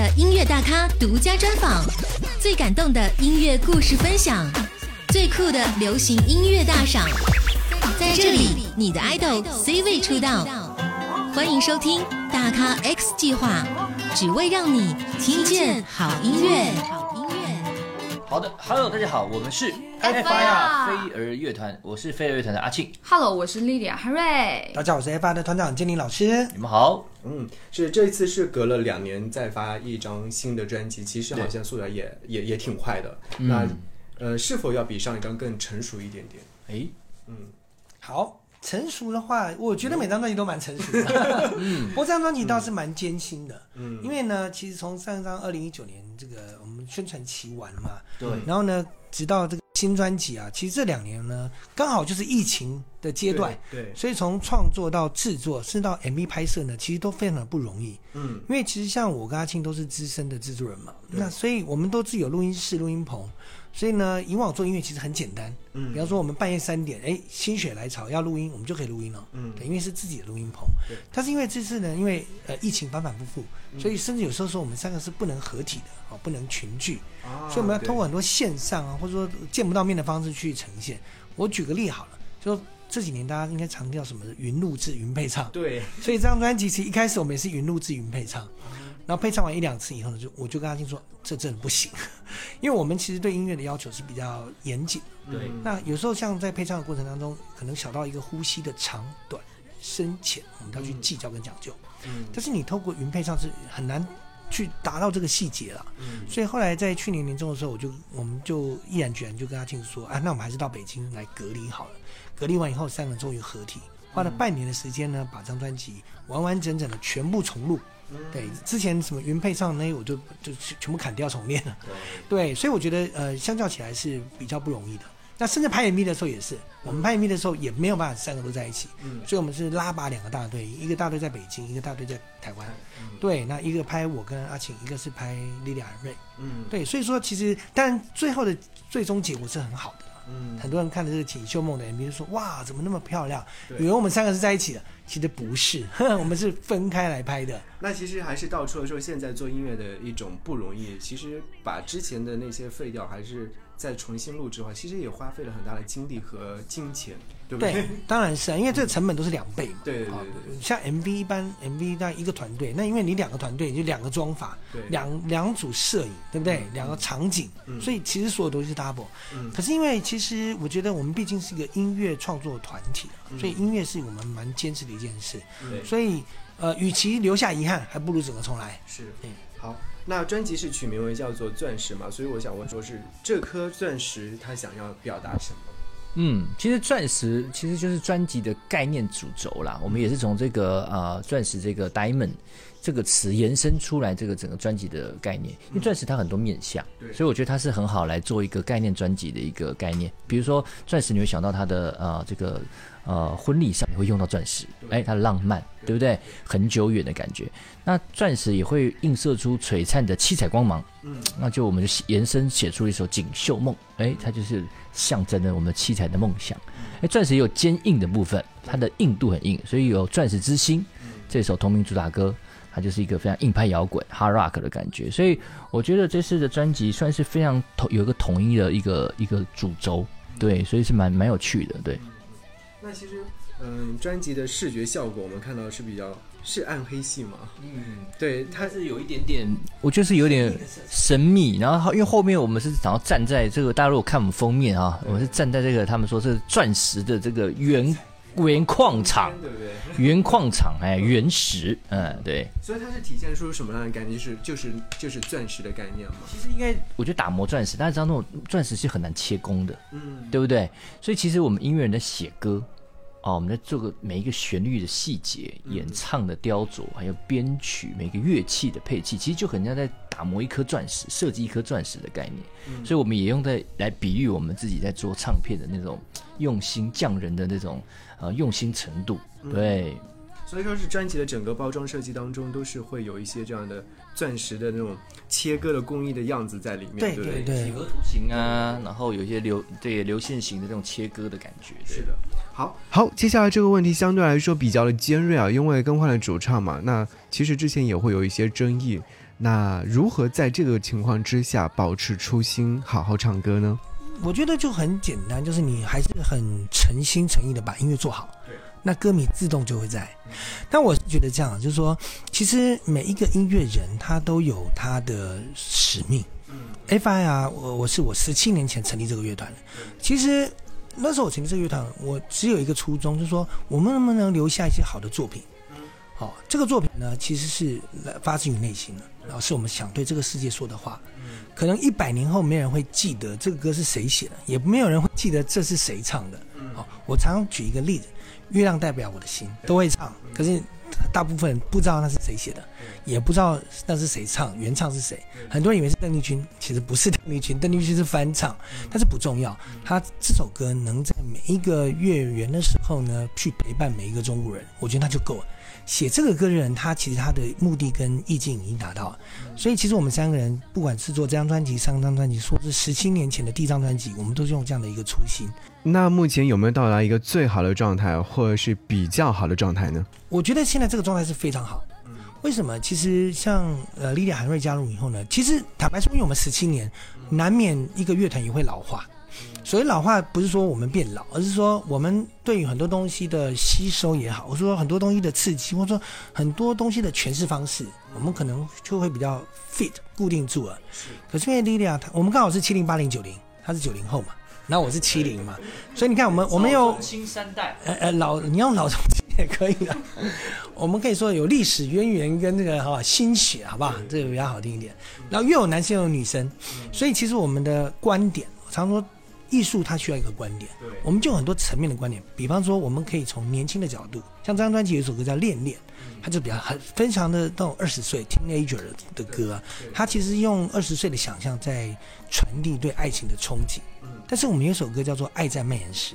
的音乐大咖独家专访，最感动的音乐故事分享，最酷的流行音乐大赏，在这里，你的 idol C 位出道。欢迎收听大咖 X 计划，只为让你听见好音乐。好的，Hello，大家好，我们是 FIR 飞儿乐团，我是飞儿乐团的阿庆，Hello，我是莉莉亚汉瑞。大家好，我是 F 的团长建林老师。你们好。嗯，是这一次是隔了两年再发一张新的专辑，其实好像速度也也也挺快的。那呃，是否要比上一张更成熟一点点？哎，好，成熟的话，我觉得每张专辑都蛮成熟的。嗯，不过这张专辑倒是蛮艰辛的。嗯，因为呢，其实从上一张二零一九年这个我们宣传期完了嘛，对，然后呢，直到这个新专辑啊，其实这两年呢，刚好就是疫情的阶段，对，所以从创作到制作，甚至到 MV 拍摄呢，其实都非常的不容易。嗯因为其实像我跟阿庆都是资深的制作人嘛，那所以我们都自己有录音室、录音棚，所以呢，以往做音乐其实很简单。嗯。比方说我们半夜三点，哎，心血来潮要录音，我们就可以录音了。嗯。对，因为是自己的录音棚。对。但是因为这次呢，因为呃疫情反反复复，嗯。所以甚至有时候说我们三个是不能合体的，哦，不能群聚，啊所以我们要通过很多线上啊，或者说见不到面的方式去呈现。我举个例好了，就说这几年大家应该常调什么云录制、云配唱，对。所以这张专辑其实一开始我们也是云录制、云配唱，然后配唱完一两次以后呢，就我就跟阿金说，这真的不行，因为我们其实对音乐的要求是比较严谨。对嗯那有时候像在配唱的过程当中，可能小到一个呼吸的长短、深浅，我们都要去计较跟讲究。嗯但是你透过云配唱是很难去达到这个细节了。嗯所以后来在去年年中的时候，我就我们就毅然决然就跟阿庆说，啊，那我们还是到北京来隔离好了。隔离完以后，三个人终于合体，花了半年的时间呢，把张专辑完完整整的全部重录。对，之前什么云配上那些我就就全部砍掉重练了。对，所以我觉得呃，相较起来是比较不容易的。那甚至拍 MV 的时候也是，我们拍 MV 的时候也没有办法三个都在一起，嗯所以我们是拉拔两个大队，一个大队在北京，一个大队在台湾。对，那一个拍我跟阿晴，一个是拍莉莉安瑞。嗯对，所以说其实，但最后的最终结果是很好的。嗯很多人看的这个《锦绣梦》的 MV 就说：“哇，怎么那么漂亮？以为我们三个是在一起的，其实不是，我们是分开来拍的。那其实还是道出了说现在做音乐的一种不容易。其实把之前的那些废掉，还是再重新录制的话，其实也花费了很大的精力和金钱，对不对，当然是啊，因为这个成本都是两倍嘛。对对对好对对像 MV 一般 MV 大概一个团队，那因为你两个团队就两个妆法，对两两组摄影，对不对？两个场景，嗯所以其实所有东西是 double。嗯可是因为其实我觉得我们毕竟是一个音乐创作团体啊，所以音乐是我们蛮坚持的一件事。对所以呃，与其留下遗憾，还不如整个重来。是嗯，好，那专辑是取名为叫做《钻石》嘛，所以我想问，说是这颗钻石它想要表达什么？嗯，其实钻石其实就是专辑的概念主轴啦。我们也是从这个呃钻石这个 diamond 这个词延伸出来这个整个专辑的概念，因为钻石它很多面向，对所以我觉得它是很好来做一个概念专辑的一个概念。比如说钻石，你会想到它的呃这个呃婚礼上也会用到钻石，哎，它的浪漫，对不对？很久远的感觉。那钻石也会映射出璀璨的七彩光芒，嗯，那就我们就延伸写出了一首《锦绣梦》，哎，它就是象征了我们七彩的梦想。哎，钻石也有坚硬的部分，它的硬度很硬，所以有《钻石之心》这首同名主打歌，它就是一个非常硬派摇滚 hard rock 的感觉。所以我觉得这次的专辑算是非常统有一个统一的一个一个主轴，对，所以是蛮蛮有趣的，对。那其实，嗯，专辑的视觉效果我们看到是比较是暗黑系嘛？嗯，对，它它是有一点点，我觉得是有点神秘。然后因为后面我们是想要站在这个，大家如果看我们封面啊，我们是站在这个他们说是钻石的这个原原矿场，对不对？原矿场，哎，原石，嗯，对。所以它是体现出什么样的概念？就是就是就是钻石的概念嘛？其实应该，我觉得打磨钻石，大家知道那种钻石是很难切工的，嗯，对不对？所以其实我们音乐人在写歌，哦，我们在做个每一个旋律的细节、演唱的雕琢，还有编曲每个乐器的配器，其实就很像在打磨一颗钻石、设计一颗钻石的概念。所以我们也用在来比喻我们自己在做唱片的那种用心匠人的那种呃用心程度。对，所以说是专辑的整个包装设计当中都是会有一些这样的钻石的那种切割的工艺的样子在里面，对对？对几何图形啊，然后有一些流对流线型的这种切割的感觉。是的，好好，接下来这个问题相对来说比较的尖锐啊，因为更换了主唱嘛，那其实之前也会有一些争议。那如何在这个情况之下保持初心，好好唱歌呢？我觉得就很简单，就是你还是很诚心诚意的把音乐做好，那歌迷自动就会在。但我是觉得这样，就是说，其实每一个音乐人他都有他的使命。FI 啊，我我是我十七年前成立这个乐团的，其实那时候我成立这个乐团，我只有一个初衷，就是说我们能不能留下一些好的作品。好，这个作品呢，其实是发自于内心的，然后是我们想对这个世界说的话。可能一百年后没人会记得这个歌是谁写的，也没有人会记得这是谁唱的。好，我常常举一个例子，《月亮代表我的心》都会唱，可是大部分不知道那是谁写的，也不知道那是谁唱，原唱是谁。很多人以为是邓丽君，其实不是邓丽君，邓丽君是翻唱，但是不重要。他这首歌能在每一个月圆的时候呢，去陪伴每一个中国人，我觉得那就够了。写这个歌的人，他其实他的目的跟意境已经达到了，所以其实我们三个人，不管是做这张专辑、上张专辑，说是十七年前的第一张专辑，我们都是用这样的一个初心。那目前有没有到达一个最好的状态，或者是比较好的状态呢？我觉得现在这个状态是非常好。为什么？其实像呃，莉莉韩瑞加入以后呢，其实坦白说，因为我们十七年，难免一个乐团也会老化。所以老化不是说我们变老，而是说我们对于很多东西的吸收也好，我说很多东西的刺激，或者说很多东西的诠释方式，我们可能就会比较 fit 固定住了。是。可是因为莉莉亚，她我们刚好是七零八零九零，他是九零后嘛，然后我是七零嘛，所以你看我们我们有新三代，呃呃老你用老中青也可以的，我们可以说有历史渊源跟这个哈心血，好不好？这个比较好听一点。然后又有男生又有女生，所以其实我们的观点，我常说。艺术它需要一个观点，我们就很多层面的观点。比方说，我们可以从年轻的角度，像这张专辑有一首歌叫《恋恋》，它就比较很非常的到二十岁 teenager 的歌，它其实用二十岁的想象在传递对爱情的憧憬。但是我们有首歌叫做《爱在蔓延时》，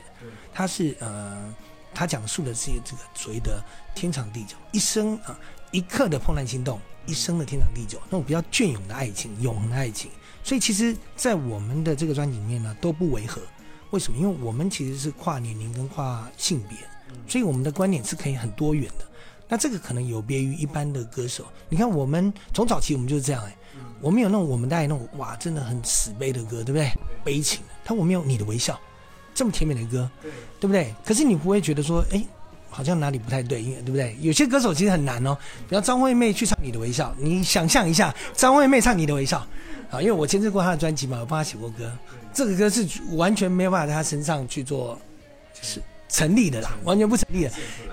它是呃，它讲述的是这个所谓的天长地久，一生啊一刻的怦然心动，一生的天长地久，那种比较隽永的爱情，永恒的爱情。所以其实，在我们的这个专辑里面呢，都不违和。为什么？因为我们其实是跨年龄跟跨性别，所以我们的观点是可以很多元的。那这个可能有别于一般的歌手。你看，我们从早期我们就是这样哎，我们有那种我们带那种哇，真的很死悲的歌，对不对？悲情的。他我没有你的微笑，这么甜美的歌，对不对？可是你不会觉得说，哎，好像哪里不太对，因为对不对？有些歌手其实很难哦。比方张惠妹去唱你的微笑，你想象一下，张惠妹唱你的微笑。啊，因为我监制过她的专辑嘛，我帮她写过歌。这个歌是完全没有办法在她身上去做，就是成立的啦，完全不成立的。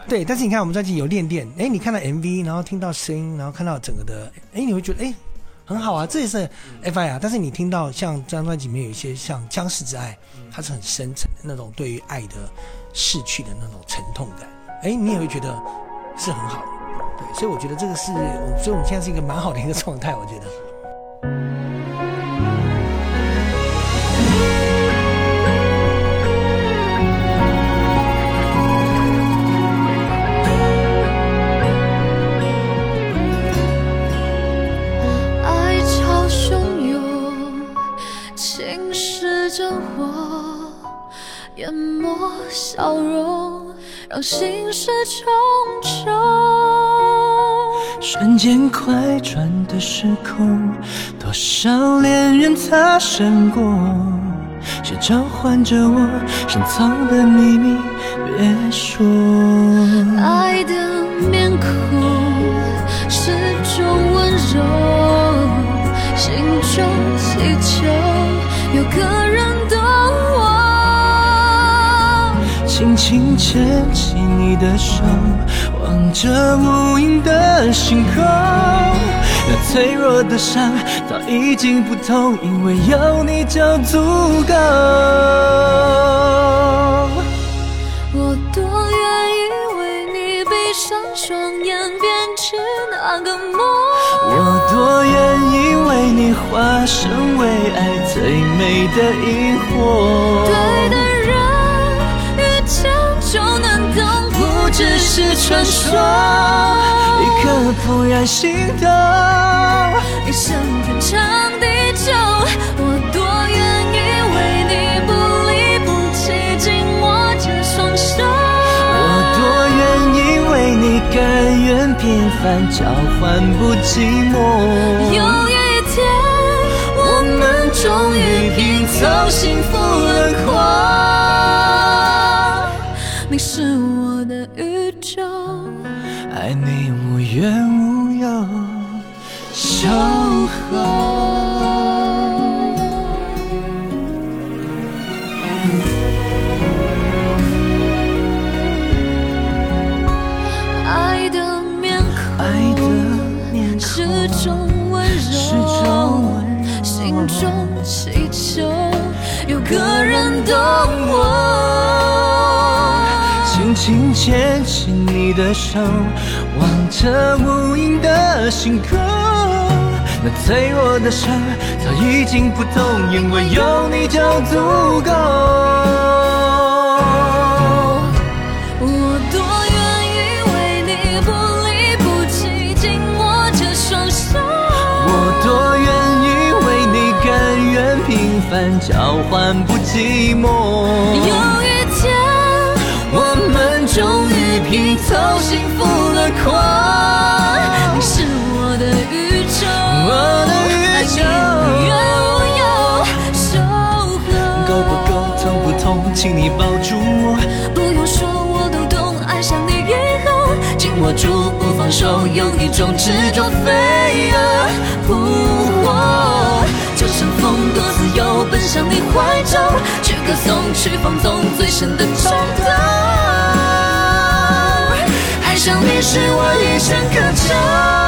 对，但是你看我们专辑有练练，哎，你看到 MV，然后听到声音，然后看到整个的，哎，你会觉得哎很好啊，这也是 FI 啊。但是你听到像这张专辑里面有一些像《僵尸之爱》，它是很深沉的那种对于爱的逝去的那种沉痛感，哎，你也会觉得是很好的。对，所以我觉得这个是，所以我们现在是一个蛮好的一个状态，我觉得。让心事重重，瞬间快转的时空，多少恋人擦身过，谁召唤着我深藏的秘密？别说，爱的面孔始终温柔，心中祈求有个人。轻牵起你的手，望着无垠的星空。那脆弱的伤早已经不痛，因为有你就足够。我多愿意为你闭上双眼，编织那个梦。我多愿意为你化身为爱最美的萤火。对的只是传说，一颗怦然心动，一生天长地久。我多愿意为你不离不弃，紧握着双手。我多愿意为你甘。愿平凡交换不寂寞。有一天，我们终于拼凑幸福轮廓。愿无忧，守候。爱的面孔。爱的，面始孔。终温始终柔温，柔心中祈求有个人懂我。轻轻牵起你的手，这无垠的星空。那脆弱的伤早已经不痛，因为有你就足够。我多愿意为你不离不弃，紧握着双手。我多愿意为你甘愿平凡交换不寂寞。有一天，我们终于拼凑幸福轮廓。你是我的宇宙，我的宇宙爱你无怨无忧，守候。够不够痛不痛，请你抱住我。不用说，我都懂。爱上你以后，紧握住不放手，有一种执着飞蛾扑火。就像风多自由，奔向你怀中，去歌颂，去放纵最深的冲动。想你是我一生渴求。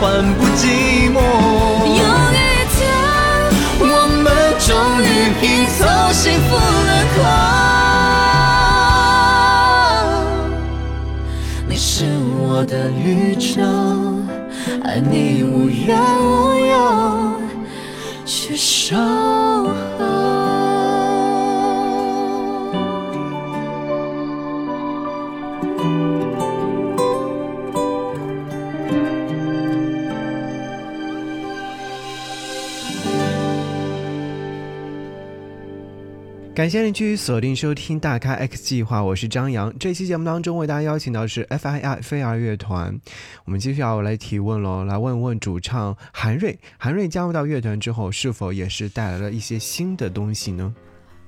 凡交换不寂寞。有一天，我们终于拼凑幸福轮廓。你是我的宇宙，爱你无怨无忧，去守感谢您继续锁定收听《大咖 X 计划》，我是张扬。这期节目当中为大家邀请到的是 FII 飞儿乐团，我们继续要来提问喽，来问问主唱韩瑞。韩瑞加入到乐团之后，是否也是带来了一些新的东西呢？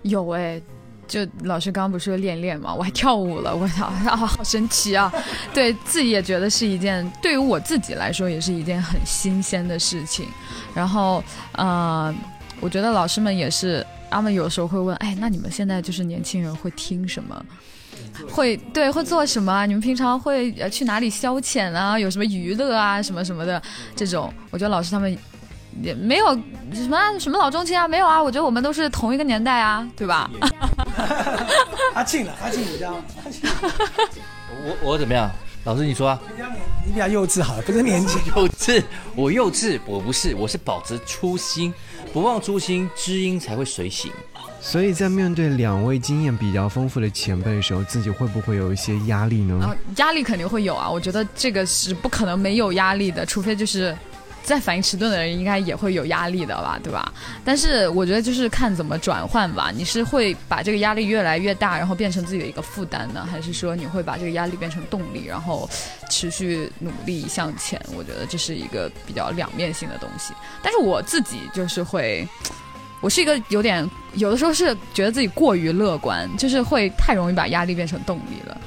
有哎、就老师刚刚不是说练练嘛，我还跳舞了，我操啊，好神奇啊！对自己也觉得是一件，对于我自己来说也是一件很新鲜的事情。然后，呃，我觉得老师们也是，他们有时候会问，哎，那你们现在就是年轻人会听什么？会对会做什么啊？你们平常会呃去哪里消遣啊？有什么娱乐啊？什么什么的这种，我觉得老师他们也没有什么啊什么老中青啊，没有啊。我觉得我们都是同一个年代啊，对吧？阿庆了，阿庆比较，阿庆我我怎么样？老师你说啊？比较年，你比较幼稚好了，不是年纪。幼稚，我幼稚，我不是，我是保持初心，不忘初心，知音才会随行。所以在面对两位经验比较丰富的前辈的时候，自己会不会有一些压力呢？啊，压力肯定会有啊。我觉得这个是不可能没有压力的，除非就是在反应迟钝的人应该也会有压力的吧，对吧？但是我觉得就是看怎么转换吧。你是会把这个压力越来越大，然后变成自己的一个负担呢，还是说你会把这个压力变成动力，然后持续努力向前？我觉得这是一个比较两面性的东西。但是我自己就是会。我是一个有点有的时候是觉得自己过于乐观，就是会太容易把压力变成动力了。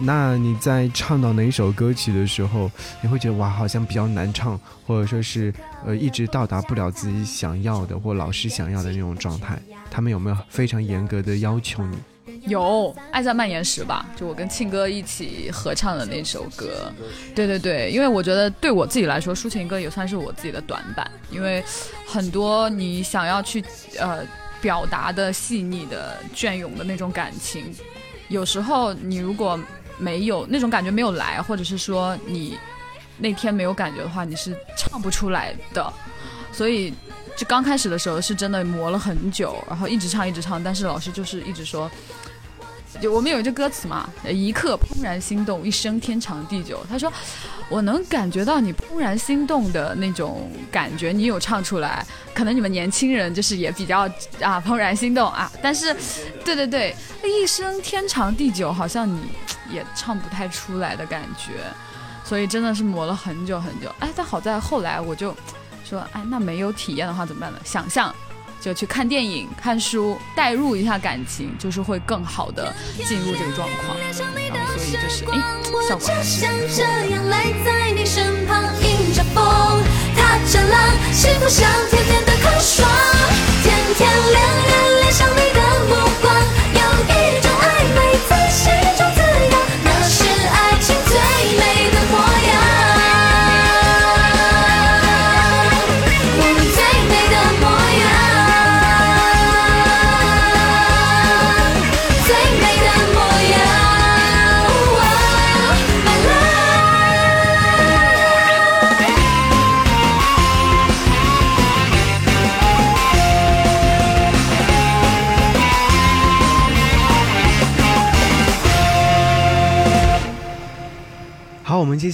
那你在唱到哪一首歌曲的时候，你会觉得哇，好像比较难唱，或者说是呃一直到达不了自己想要的或老师想要的那种状态？他们有没有非常严格的要求你？有《爱在蔓延时》吧，就我跟庆哥一起合唱的那首歌。对对对，因为我觉得对我自己来说，抒情歌也算是我自己的短板，因为很多你想要去呃表达的细腻的、隽永的那种感情，有时候你如果没有那种感觉没有来，或者是说你那天没有感觉的话，你是唱不出来的。所以就刚开始的时候是真的磨了很久，然后一直唱一直唱，但是老师就是一直说。就我们有一句歌词嘛，一刻怦然心动，一生天长地久。他说，我能感觉到你怦然心动的那种感觉，你有唱出来。可能你们年轻人就是也比较啊怦然心动啊，但是，对对对，一生天长地久好像你也唱不太出来的感觉，所以真的是磨了很久很久。哎，但好在后来我就说，哎，那没有体验的话怎么办呢？想象。就去看电影、看书，代入一下感情，就是会更好的进入这个状况。然后，所以就是，哎，效果还是不错。这样赖在你身旁，迎着风，踏着浪，幸福像天天的靠爽，天天恋恋恋上你的目光，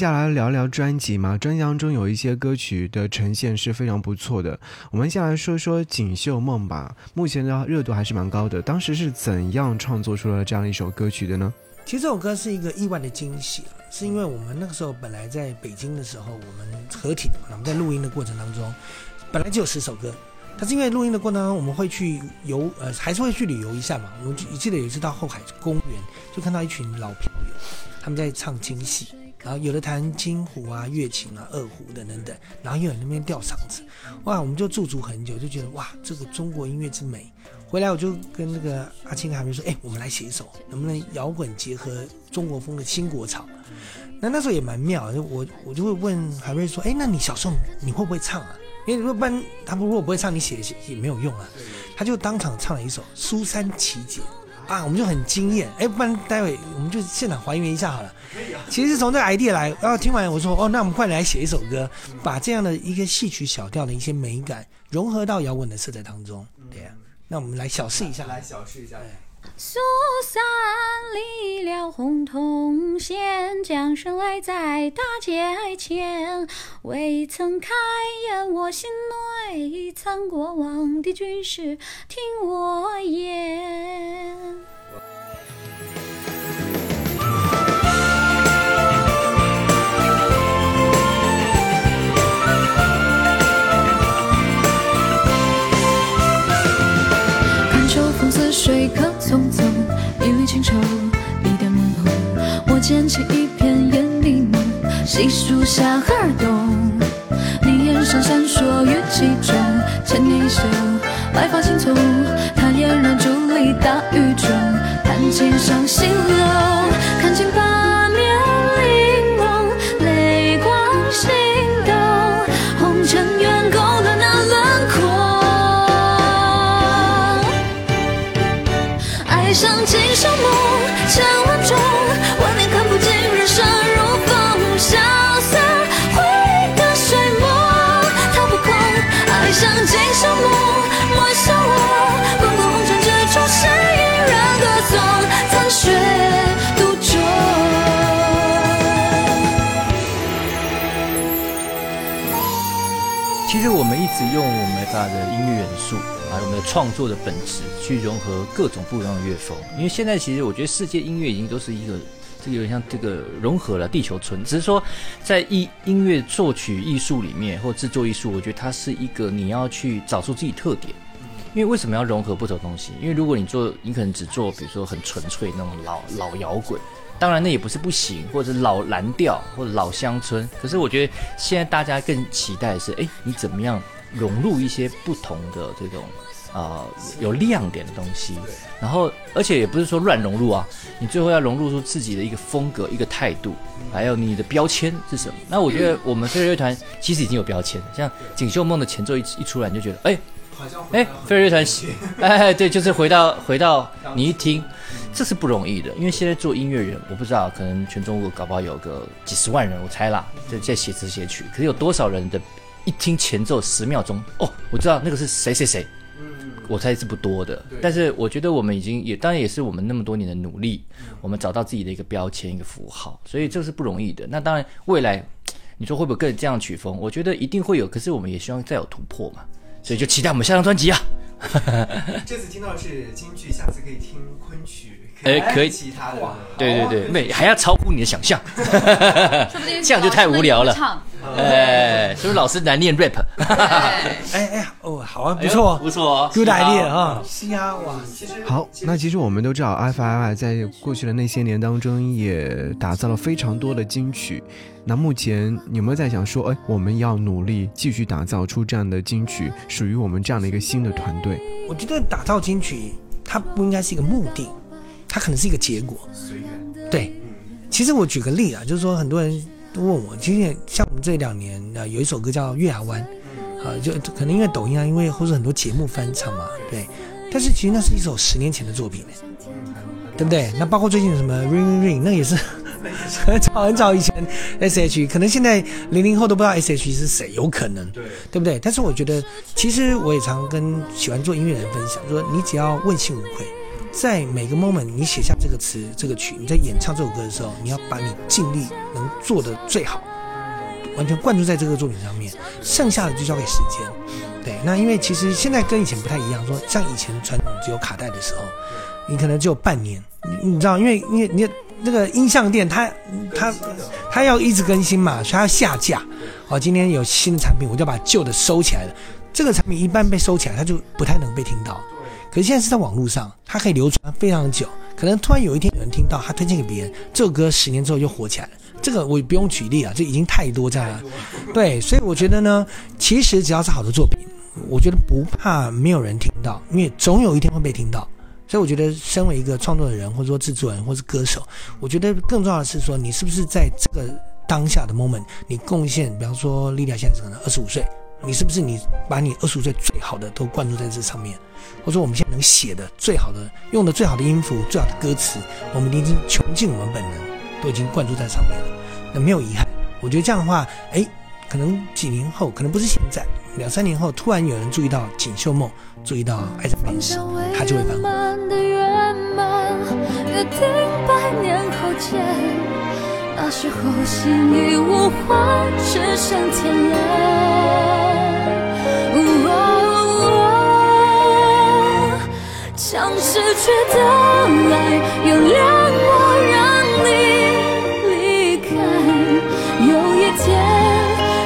下来聊聊专辑嘛。专辑当中有一些歌曲的呈现是非常不错的。我们先来说说《锦绣梦》吧，目前的热度还是蛮高的。当时是怎样创作出了这样一首歌曲的呢？其实这首歌是一个意外的惊喜啊，是因为我们那个时候本来在北京的时候，我们合体嘛，我们在录音的过程当中，本来就有十首歌，但是因为录音的过程当中，我们会去游，呃，还是会去旅游一下嘛。我就记得有一次到后海公园，就看到一群老票友，他们在唱京戏，然后有的弹京胡啊、乐琴啊、二胡等等等，然后又有那边吊嗓子，哇，我们就驻足很久，就觉得哇，这个中国音乐之美。回来我就跟那个阿青海梅说，哎、我们来写一首，能不能摇滚结合中国风的新国潮？那那时候也蛮妙，我我就会问海瑞说，哎、那你小时候你会不会唱啊？因为如果不然他们如果不会唱，你写写也没有用啊。他就当场唱了一首《苏三起解》啊，我们就很惊艳。哎，不然待会我们就现场还原一下好了。其实从这个 idea 来，然后听完我说，哦，那我们快来写一首歌，把这样的一个戏曲小调的一些美感融合到摇滚的色彩当中。对呀、那我们来小试一下。来小试一下。苏三离了红铜线，将身来在大街前，未曾开言，我心内藏过往的军师，听我言。细数夏荷尔冬。你眼神闪烁语气中，牵你手，白发青葱。他俨然伫立大雨中，弹琴上心楼，我们一直用我们的音乐元素，还有我们的创作的本质，去融合各种不一样的乐风。因为现在其实我觉得世界音乐已经都是一个，这个有点像这个融合了地球村，只是说在音音乐作曲艺术里面或制作艺术，我觉得它是一个你要去找出自己特点。因为为什么要融合不同东西？因为如果你做，你可能只做，比如说很纯粹那种老老摇滚，当然那也不是不行，或者是老蓝调或者老乡村。可是我觉得现在大家更期待的是，哎，你怎么样融入一些不同的这种呃有亮点的东西，然后而且也不是说乱融入啊，你最后要融入出自己的一个风格、一个态度，还有你的标签是什么。那我觉得我们飞儿乐团其实已经有标签了，像《锦绣梦》的前奏一一出来，你就觉得哎。哎，飞儿乐团，哎，对，就是回到回到你一听，这是不容易的，因为现在做音乐人，我不知道，可能全中国搞不好有个几十万人，我猜啦，在在写词写曲，可是有多少人的一听前奏十秒钟，哦，我知道那个是谁谁谁，我猜是不多的。但是我觉得我们已经也，当然也是我们那么多年的努力，我们找到自己的一个标签一个符号，所以这是不容易的。那当然未来你说会不会更这样曲风？我觉得一定会有，可是我们也希望再有突破嘛。所以就期待我们下张专辑啊！这次听到的是京剧，下次可以听昆曲，哎，可以。其他的，对对对，没还要超乎你的想象，说不定 这样就太无聊了。唱。哎，是不是老师难念 rap？哎哎哎，哦，好啊，不错，不错哦，good idea 啊，是啊哇，其实好，那其实我们都知道，F.I.Y 在过去的那些年当中也打造了非常多的金曲。那目前有没有在想说，哎，我们要努力继续打造出这样的金曲，属于我们这样的一个新的团队？我觉得打造金曲，它不应该是一个目的，它可能是一个结果。对，其实我举个例啊，就是说很多人都问我，其实像我们这两年呃有一首歌叫《月牙湾》，啊，就可能因为抖音啊，因为或者很多节目翻唱嘛，对。但是其实那是一首十年前的作品呢，对不对？那包括最近的什么《Ring Ring》，那也是 很早很早以前 S.H.，可能现在零零后都不知道 S.H.E 是谁，有可能，对对不对？但是我觉得，其实我也常跟喜欢做音乐的人分享，说你只要问心无愧，在每个 moment 你写下这个词、这个曲，你在演唱这首歌的时候，你要把你尽力能做的最好，完全灌注在这个作品上面，剩下的就交给时间。对，那因为其实现在跟以前不太一样，说像以前传统只有卡带的时候，你可能只有半年，你知道，因为因为你那个音像店，它它它要一直更新嘛，所以它要下架。哦，今天有新的产品，我就把旧的收起来了。这个产品一般被收起来，它就不太能被听到。可是现在是在网络上，它可以流传非常久。可能突然有一天有人听到，他推荐给别人，这首歌十年之后就火起来了。这个我不用举例啊，这已经太多这样了。对，所以我觉得呢，其实只要是好的作品，我觉得不怕没有人听到，因为总有一天会被听到。所以我觉得，身为一个创作的人，或者说制作人，或是歌手，我觉得更重要的是说，你是不是在这个当下的 moment，你贡献，比方说莉莉娅现在可能二十五岁，你是不是你把你二十五岁最好的都灌注在这上面，或者我们现在能写的最好的，用的最好的音符、最好的歌词，我们已经穷尽我们本能，都已经灌注在上面了，那没有遗憾。我觉得这样的话，哎，可能几年后，可能不是现在，两三年后，突然有人注意到《锦绣梦》，注意到《爱在变时》，他就会翻红。那时候心已无话，只剩天蓝。将失去的爱原谅我，让你离开。有一天，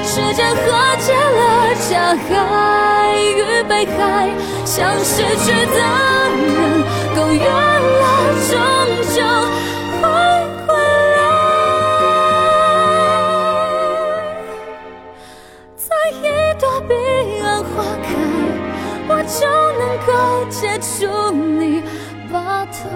时间和解了加害与被害，想失去的人都远了，终够接住你，把痛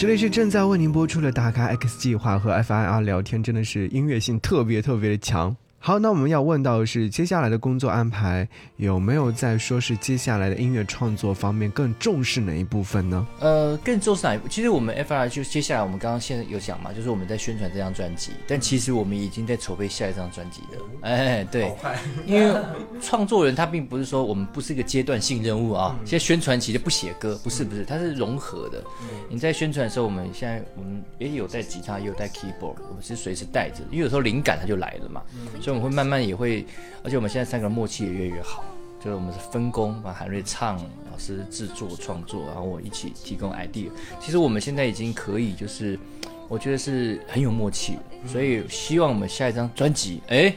这里是正在为您播出的《大咖 X 计划》和 FIR 聊天，真的是音乐性特别特别的强。好，那我们要问到的是，接下来的工作安排有没有在说是接下来的音乐创作方面更重视哪一部分呢？呃，更重视哪一部？其实我们 FR 就接下来我们刚刚现在有讲嘛，就是我们在宣传这张专辑，但其实我们已经在筹备下一张专辑了。哎，对，因为创作人他并不是说我们不是一个阶段性任务啊，现在宣传其实不写歌，不是不是，它是融合的。你在宣传的时候，我们现在我们也有带吉他，也有带 keyboard，我们是随时带着，因为有时候灵感它就来了嘛，所以我们会慢慢也会，而且我们现在三个人默契也越来越好，就是我们是分工，把韩瑞唱，老师制作创作，然后我一起提供 idea。其实我们现在已经可以，就是我觉得是很有默契，所以希望我们下一张专辑，哎，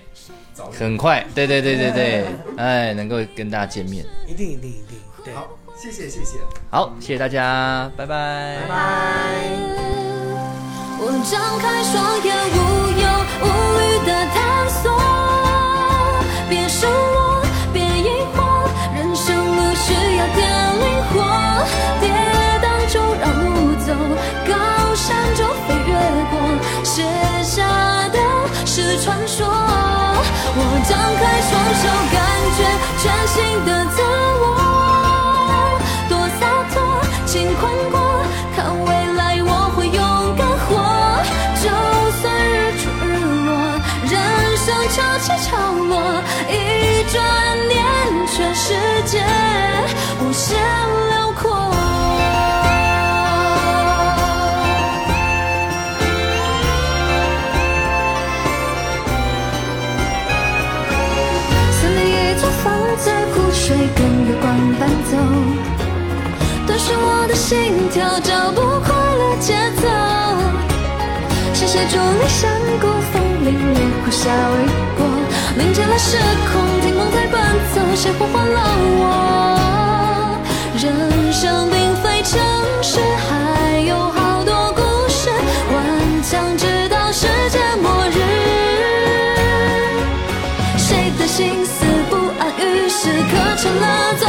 很快，对对对对对，哎，能够跟大家见面。一定一定一定，对。好，谢谢谢谢。好，谢谢大家，拜拜。拜拜我张开双眼，无忧别山谷，风铃也，呼啸而过，凝结了时空，听梦在奔走，谁呼唤了我？人生并非城市，还有好多故事，顽强直到世界末日。谁的心思不安于时刻成了最